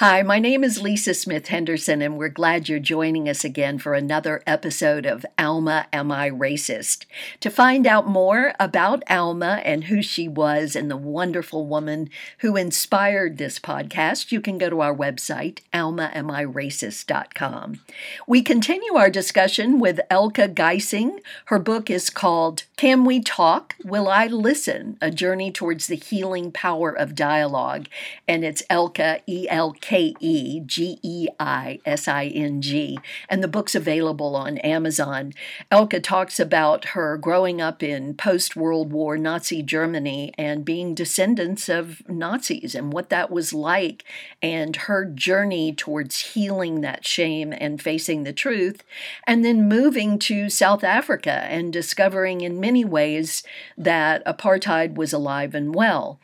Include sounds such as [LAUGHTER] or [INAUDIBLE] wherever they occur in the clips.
Hi, my name is Lisa Smith Henderson, and we're glad you're joining us again for another episode of Alma Am I Racist? To find out more about Alma and who she was and the wonderful woman who inspired this podcast, you can go to our website, almaamiracist.com. We continue our discussion with Elke Geising. Her book is called Can We Talk? Will I Listen? A Journey Towards the Healing Power of Dialogue. And it's Elke, E L K. K E G E I S I N G, and the book's available on Amazon. Elke talks about her growing up in post World War Nazi Germany and being descendants of Nazis and what that was like, and her journey towards healing that shame and facing the truth, and then moving to South Africa and discovering in many ways that apartheid was alive and well.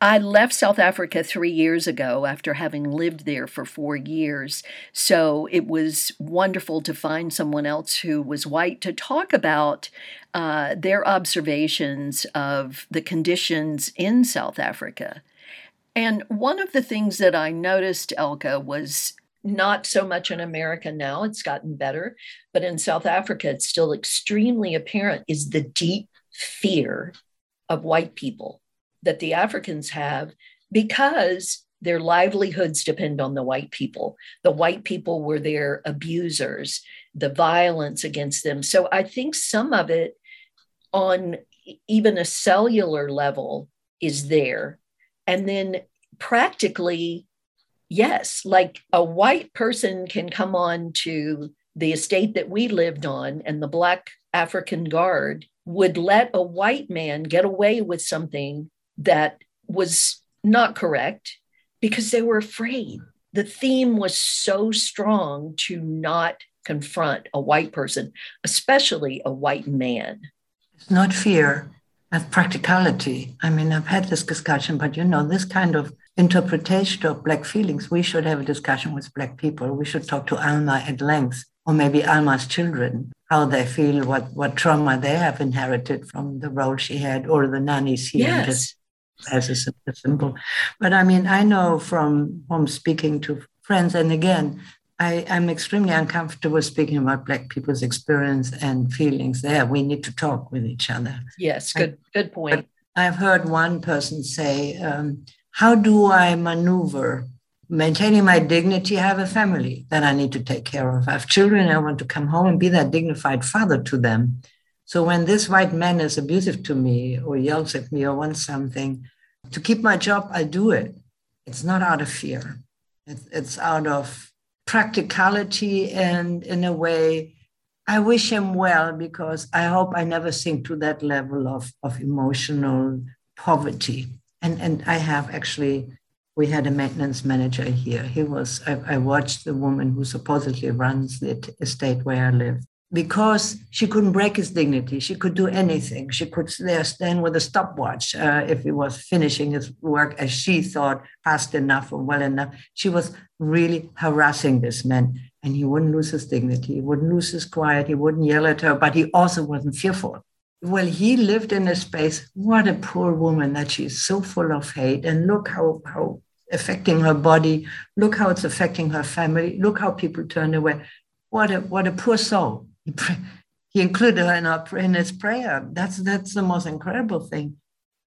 I left South Africa three years ago after having lived there for four years. So it was wonderful to find someone else who was white to talk about uh, their observations of the conditions in South Africa. And one of the things that I noticed, Elke, was not so much in America now, it's gotten better, but in South Africa, it's still extremely apparent, is the deep fear of white people that the Africans have because their livelihoods depend on the white people. The white people were their abusers, the violence against them. So I think some of it on even a cellular level is there. And then practically, yes, like a white person can come on to the estate that we lived on, and the Black African Guard would let a white man get away with something that was not correct because they were afraid. The theme was so strong to not confront a white person, especially a white man. It's not fear, it's practicality. I mean, I've had this discussion, but you know, this kind of interpretation of Black feelings, we should have a discussion with Black people. We should talk to Alma at length, or maybe Alma's children, how they feel, what, what trauma they have inherited from the role she had, or the nannies here. Yes. As a symbol. But I mean, I know from from speaking to friends, and again, I, am extremely uncomfortable speaking about Black people's experience and feelings there. We need to talk with each other. Yes, good, good point. I've heard one person say, um, How do I maneuver? Maintaining my dignity, I have a family that I need to take care of. I have children, I want to come home and be that dignified father to them. So when this white man is abusive to me or yells at me or wants something, to keep my job, I do it. It's not out of fear. It's, out of practicality and in a way, I wish him well because I hope I never sink to that level of, of emotional poverty. And, and I have actually, we had a maintenance manager here. He was, I, I watched the woman who supposedly runs the estate where I live because she couldn't break his dignity. She could do anything. She could stand with a stopwatch uh, if he was finishing his work as she thought fast enough or well enough. She was really harassing this man, and he wouldn't lose his dignity. He wouldn't lose his quiet. He wouldn't yell at her, but he also wasn't fearful. Well, he lived in a space. What a poor woman that she's so full of hate. And look how, how affecting her body. Look how it's affecting her family. Look how people turn away. What a what a poor soul he, he included her in, our, in his prayer. That's, that's the most incredible thing.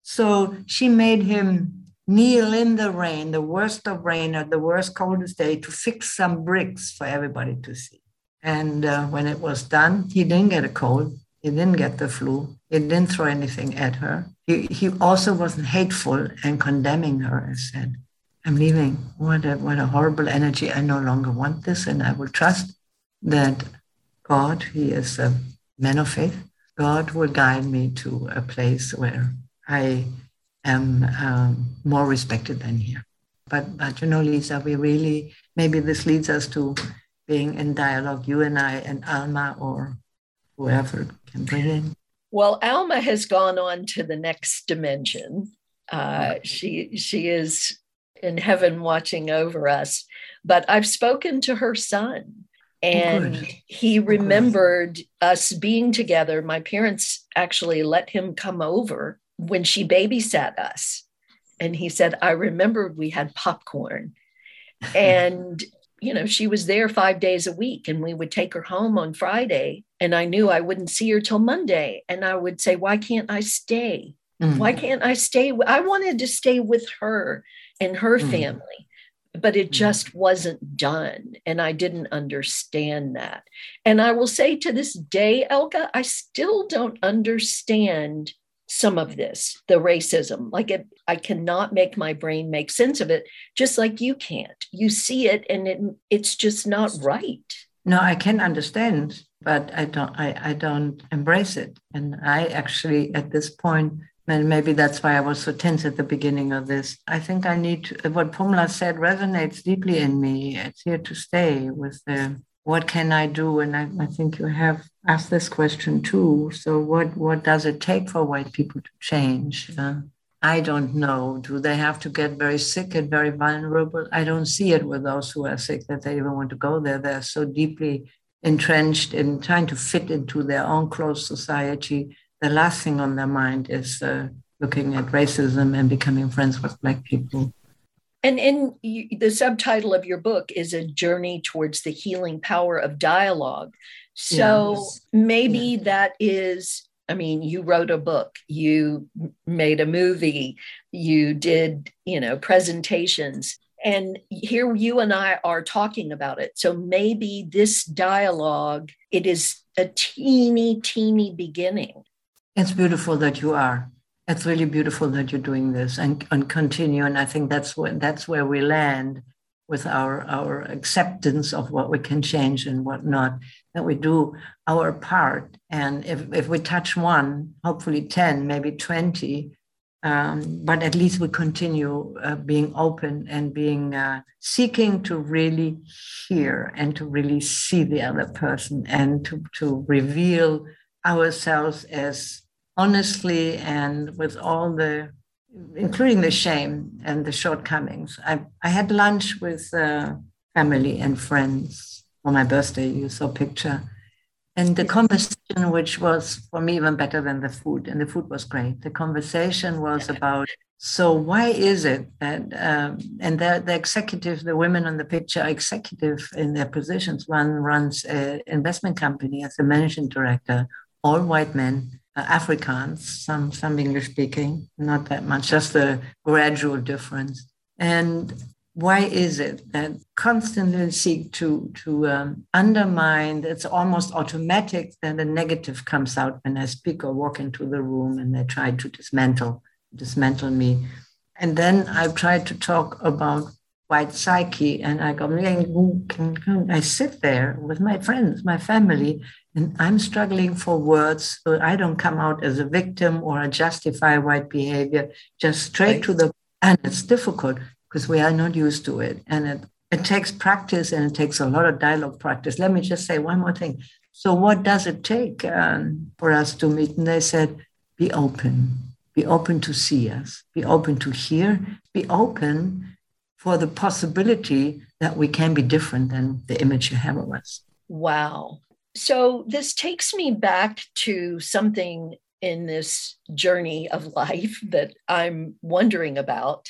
So she made him kneel in the rain, the worst of rain or the worst coldest day, to fix some bricks for everybody to see. And uh, when it was done, he didn't get a cold. He didn't get the flu. He didn't throw anything at her. He, he also wasn't hateful and condemning her and said, I'm leaving. What a, what a horrible energy. I no longer want this. And I will trust that God, He is a man of faith. God will guide me to a place where I am um, more respected than here. But, but you know, Lisa, we really, maybe this leads us to being in dialogue, you and I and Alma or whoever can bring in. Well, Alma has gone on to the next dimension. Uh, she she is in heaven watching over us. But I've spoken to her son, and Good. he remembered us being together. My parents actually let him come over when she babysat us. And he said, I remembered we had popcorn. [LAUGHS] and you know, she was there five days a week and we would take her home on Friday. And I knew I wouldn't see her till Monday. And I would say, Why can't I stay? Mm-hmm. Why can't I stay? I wanted to stay with her and her mm-hmm. family, but it mm-hmm. just wasn't done. And I didn't understand that. And I will say to this day, Elke, I still don't understand some of this, the racism. Like it, I cannot make my brain make sense of it, just like you can't. You see it and it, it's just not right. No, I can understand, but I don't I, I don't embrace it. And I actually at this point, and maybe that's why I was so tense at the beginning of this. I think I need to, what Pumla said resonates deeply in me. It's here to stay with the what can I do? And I, I think you have asked this question too. So, what, what does it take for white people to change? Uh, I don't know. Do they have to get very sick and very vulnerable? I don't see it with those who are sick that they even want to go there. They're so deeply entrenched in trying to fit into their own closed society. The last thing on their mind is uh, looking at racism and becoming friends with Black people. And in the subtitle of your book is a journey towards the healing power of dialogue. So yes. maybe yeah. that is, I mean, you wrote a book, you made a movie, you did, you know, presentations. And here you and I are talking about it. So maybe this dialogue, it is a teeny, teeny beginning. It's beautiful that you are it's really beautiful that you're doing this and, and continue. And I think that's where that's where we land with our our acceptance of what we can change and what not. That we do our part. And if, if we touch one, hopefully 10, maybe 20, um, but at least we continue uh, being open and being uh, seeking to really hear and to really see the other person and to, to reveal ourselves as honestly and with all the, including the shame and the shortcomings. I, I had lunch with uh, family and friends for my birthday. You saw picture. And the conversation, which was for me even better than the food, and the food was great. The conversation was about so why is it that um, and the, the executive, the women on the picture are executive in their positions. One runs an investment company as a managing director, all white men, uh, Afrikaans, some some English speaking, not that much, just a gradual difference. And why is it that constantly seek to to um, undermine? It's almost automatic that a negative comes out when I speak or walk into the room, and they try to dismantle dismantle me. And then I've tried to talk about white psyche, and I go, I sit there with my friends, my family, and I'm struggling for words so I don't come out as a victim or a justify white behavior, just straight right. to the and it's difficult because we are not used to it. And it, it takes practice and it takes a lot of dialogue practice. Let me just say one more thing. So, what does it take um, for us to meet? And they said, be open, be open to see us, be open to hear, be open for the possibility that we can be different than the image you have of us. Wow. So this takes me back to something in this journey of [LAUGHS] life that I'm wondering about.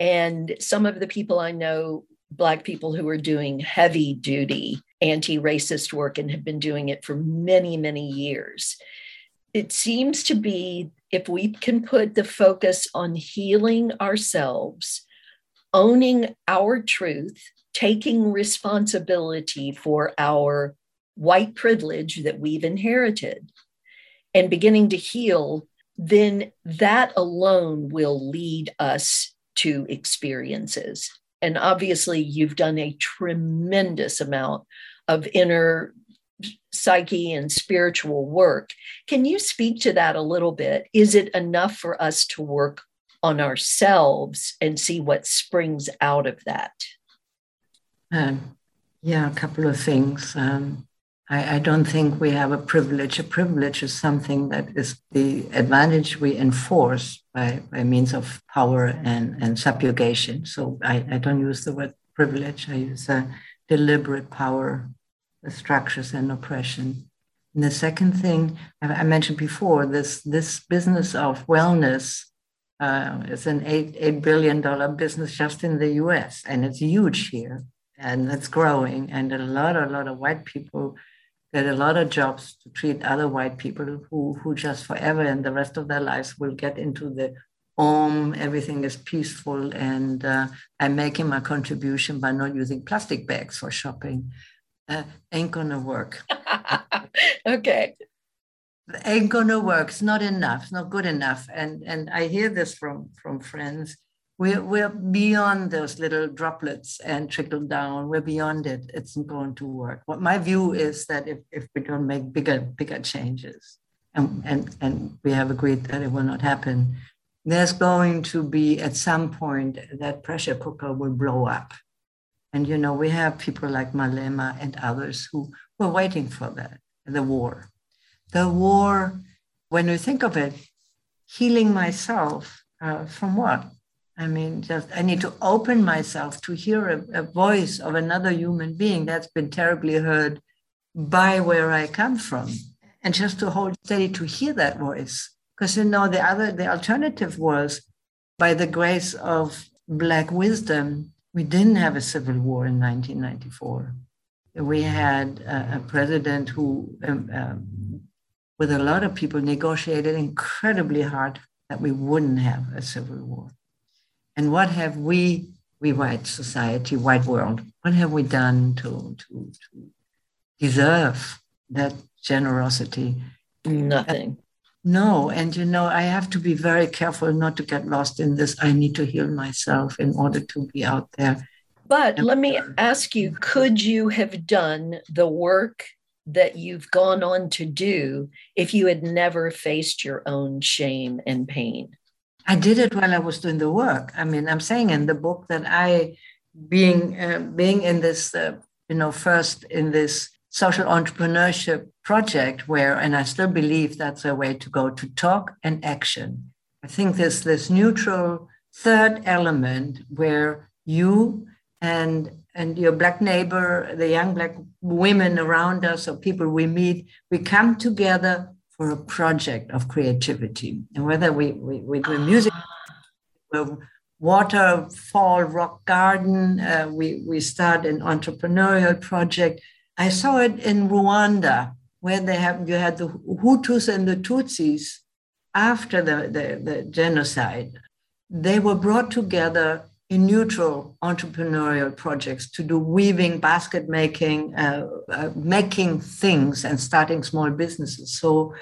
And some of the people I know, Black people who are doing heavy duty anti racist work and have been doing it for many, many years. It seems to be if we can put the focus on healing ourselves, owning our truth, taking responsibility for our white privilege that we've inherited and beginning to heal, then that alone will lead us to experiences. And obviously, you've done a tremendous amount of inner psyche and spiritual work. Can you speak to that a little bit? Is it enough for us to work on ourselves and see what springs out of that? Um, yeah, a couple of things. Um, I, I, don't think we have a privilege. A privilege is something that is the advantage we enforce by, by means of power and, and subjugation. So I, I don't use the word privilege, I use a deliberate power, structures and oppression. And the second thing I mentioned before, this, this business of wellness Uh, it's an eight eight billion dollar business just in the U.S. and it's huge here and it's growing. And a lot, a lot of white people get a lot of jobs to treat other white people who who just forever and the rest of their lives will get into the home. Everything is peaceful, and uh, I'm making my contribution by not using plastic bags for shopping. Uh, ain't gonna work. [LAUGHS] okay ain't gonna work. It's not enough. It's not good enough. And and I hear this from from friends. We're we're beyond those little droplets and trickle down. We're beyond it. It's going to work. What my view is that if, if we don't make bigger bigger changes, and and and we have agreed that it will not happen, there's going to be at some point that pressure cooker will blow up. And you know, we have people like Malema and others who were waiting for that, the war the war, when you think of it, healing myself uh, from what? I mean, just I need to open myself to hear a, a, voice of another human being that's been terribly heard by where I come from, and just to hold steady to hear that voice. Because you know, the other, the alternative was, by the grace of Black wisdom, we didn't have a civil war in 1994. We had a, a president who um, um, with a lot of people negotiated incredibly hard that we wouldn't have a civil war. And what have we, we white society, white world, what have we done to, to, to deserve that generosity? Nothing. No, and you know, I have to be very careful not to get lost in this. I need to heal myself in order to be out there. But let me ask you could you have done the work that you've gone on to do if you had never faced your own shame and pain? I did it while I was doing the work. I mean, I'm saying in the book that I, being uh, being in this, uh, you know, first in this social entrepreneurship project where, and I still believe that's a way to go to talk and action. I think there's this neutral third element where you and and your black neighbor, the young black women around us or people we meet, we come together for a project of creativity. And whether we, we, we do music, waterfall, rock garden, uh, we, we start an entrepreneurial project. I saw it in Rwanda, where they have you had the Hutus and the Tutsis after the, the, the genocide. They were brought together in neutral entrepreneurial projects to do weaving, basket making, uh, uh, making things, and starting small businesses. So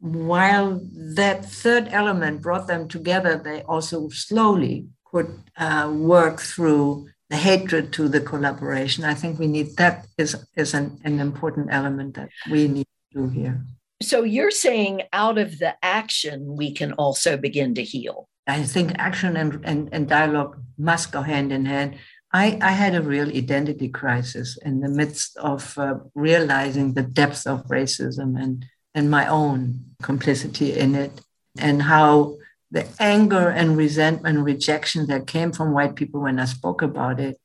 while that third element brought them together, they also slowly could uh, work through the hatred to the collaboration. I think we need that is, is an, an important element that we need to do here. So you're saying out of the action, we can also begin to heal. I think action and, and, and dialogue must go hand in hand. I, I had a real identity crisis in the midst of uh, realizing the depth of racism and, and my own complicity in it, and how the anger and resentment rejection that came from white people when I spoke about it.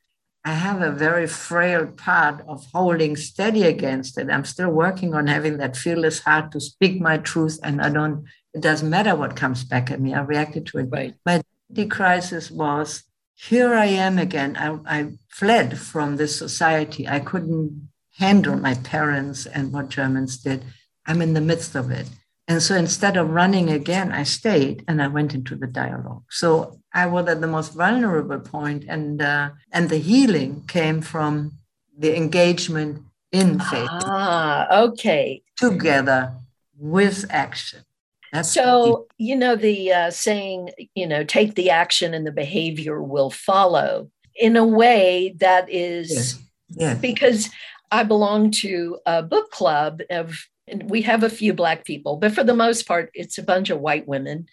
I have a very frail part of holding steady against it. I'm still working on having that fearless heart to speak my truth, and I don't it doesn't matter what comes back at me. I reacted to it. Right. My identity crisis was here I am again. I, I fled from this society. I couldn't handle my parents and what Germans did. I'm in the midst of it. And so instead of running again, I stayed and I went into the dialogue. So I was at the most vulnerable point, and uh, and the healing came from the engagement in faith. Ah, okay. Together with action. So, you know, the uh, saying, you know, take the action and the behavior will follow in a way that is because I belong to a book club of, we have a few Black people, but for the most part, it's a bunch of white women.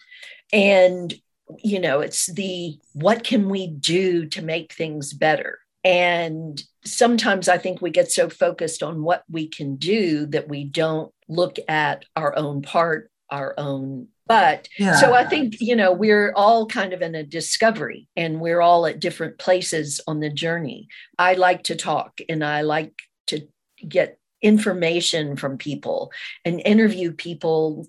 And, you know, it's the what can we do to make things better? And sometimes I think we get so focused on what we can do that we don't look at our own part our own. But yeah. so i think you know we're all kind of in a discovery and we're all at different places on the journey. I like to talk and i like to get information from people and interview people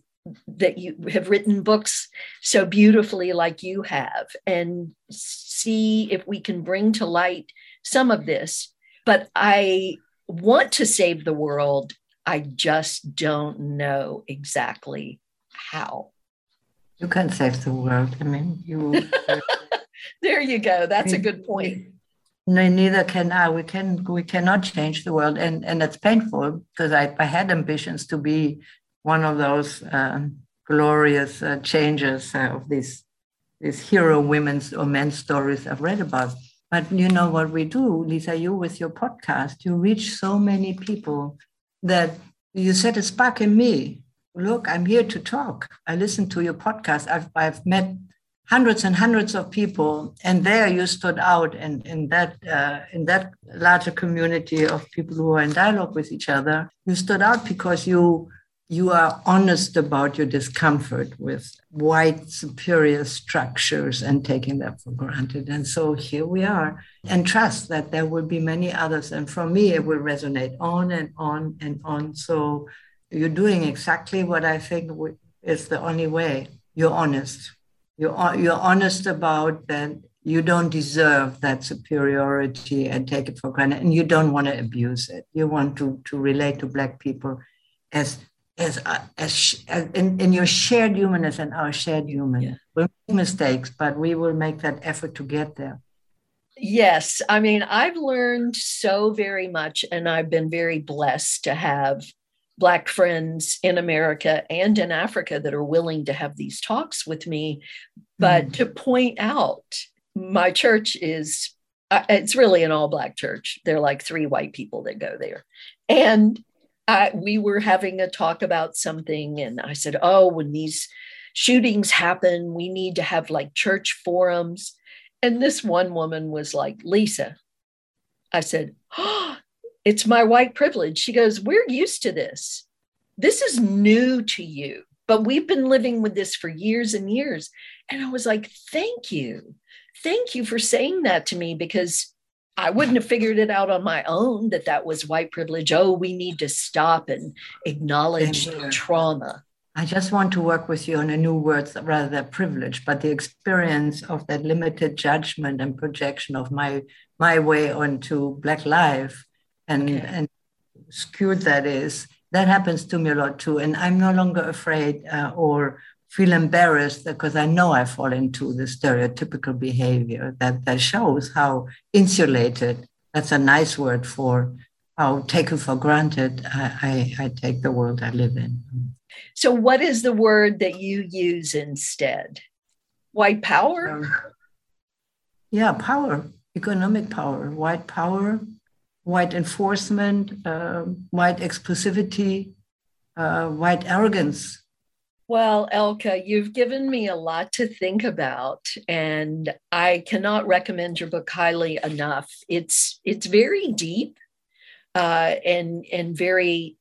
that you have written books so beautifully like you have and see if we can bring to light some of this. But i want to save the world. I just don't know exactly how. You can save the world. I mean you [LAUGHS] there you go. That's a good point. No, neither can I. We can we cannot change the world, and and it's painful because I, I had ambitions to be one of those uh, glorious uh, changes uh, of these these hero women's or men's stories I've read about. But you know what we do, Lisa, you with your podcast, you reach so many people that you set a spark in me. Look, I'm here to talk. I listen to your podcast. I've, I've met hundreds and hundreds of people, and there you stood out in, in that uh, in that larger community of people who are in dialogue with each other. You stood out because you you are honest about your discomfort with white superior structures and taking that for granted. And so here we are, and trust that there will be many others. And for me, it will resonate on and on and on. So you're doing exactly what I think is the only way. You're honest. You're, you're honest about that you don't deserve that superiority and take it for granted and you don't want to abuse it you want to, to relate to black people as as, uh, as, as in, in, your shared humanness and our shared human. Yeah. We'll make mistakes, but we will make that effort to get there. Yes. I mean, I've learned so very much, and I've been very blessed to have Black friends in America and in Africa that are willing to have these talks with me. But mm. to point out, my church is, uh, it's really an all Black church. There are like three white people that go there. And I, we were having a talk about something, and I said, Oh, when these shootings happen, we need to have like church forums. And this one woman was like, Lisa, I said, [GASPS] Oh, it's my white privilege. She goes, We're used to this. This is new to you, but we've been living with this for years and years. And I was like, Thank you. Thank you for saying that to me because I wouldn't have figured it out on my own that that was white privilege. Oh, we need to stop and acknowledge trauma. I just want to work with you on a new word rather than privilege, but the experience of that limited judgment and projection of my my way onto Black life and okay. and skewed that is that happens to me a lot too. And I'm no longer afraid uh, or feel embarrassed because I know I fall into the stereotypical behavior that, that shows how insulated, that's a nice word for how taken for granted I, I, I take the world I live in. So, what is the word that you use instead? White power? Um, yeah, power, economic power, white power, white enforcement, uh, white exclusivity, uh, white arrogance. Well, Elke, you've given me a lot to think about, and I cannot recommend your book highly enough. It's it's very deep uh, and and very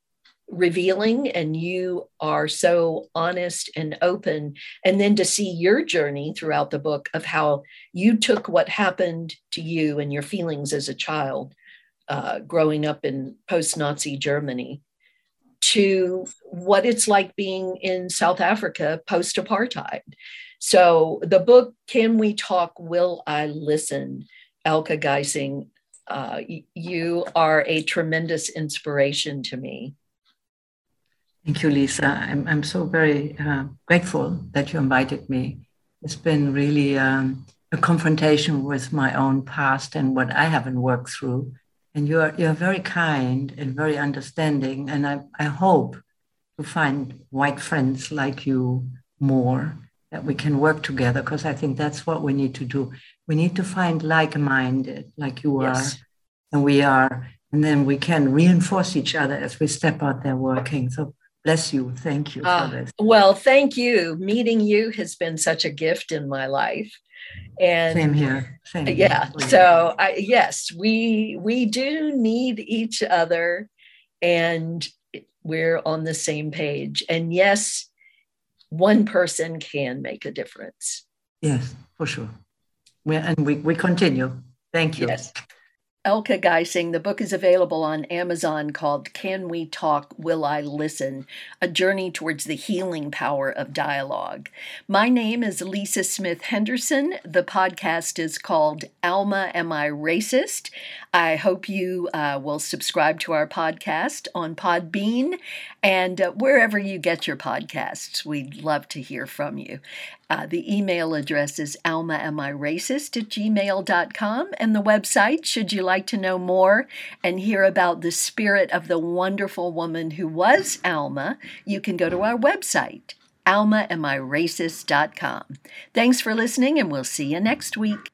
revealing, and you are so honest and open. And then to see your journey throughout the book of how you took what happened to you and your feelings as a child, uh, growing up in post-Nazi Germany, to what it's like being in South Africa post apartheid. So the book, Can We Talk? Will I Listen? Elke Geising, uh, you are a tremendous inspiration to me. Thank you, Lisa. I'm, I'm so very uh, grateful that you invited me. It's been really um, a confrontation with my own past and what I haven't worked through and you're you're very kind and very understanding and i, I hope to find white friends like you more that we can work together because i think that's what we need to do. We need to find like-minded like you yes. are and we are and then we can reinforce each other as we step out there working. So bless you. Thank you uh, for this. well thank you. Meeting you has been such a gift in my life and same here same yeah here. so I, yes we we do need each other and we're on the same page. And yes one person can make a difference. Yes for sure. We and we, we continue. Thank you. Yes Elke Geising. The book is available on Amazon called Can We Talk? Will I Listen? A Journey Towards the Healing Power of Dialogue. My name is Lisa Smith Henderson. The podcast is called Alma Am I Racist? I hope you uh, will subscribe to our podcast on Podbean and uh, wherever you get your podcasts. We'd love to hear from you. Uh, the email address is almaamiracist at gmail.com, and the website, should you like to know more and hear about the spirit of the wonderful woman who was Alma, you can go to our website, almaamiracist.com. Thanks for listening, and we'll see you next week.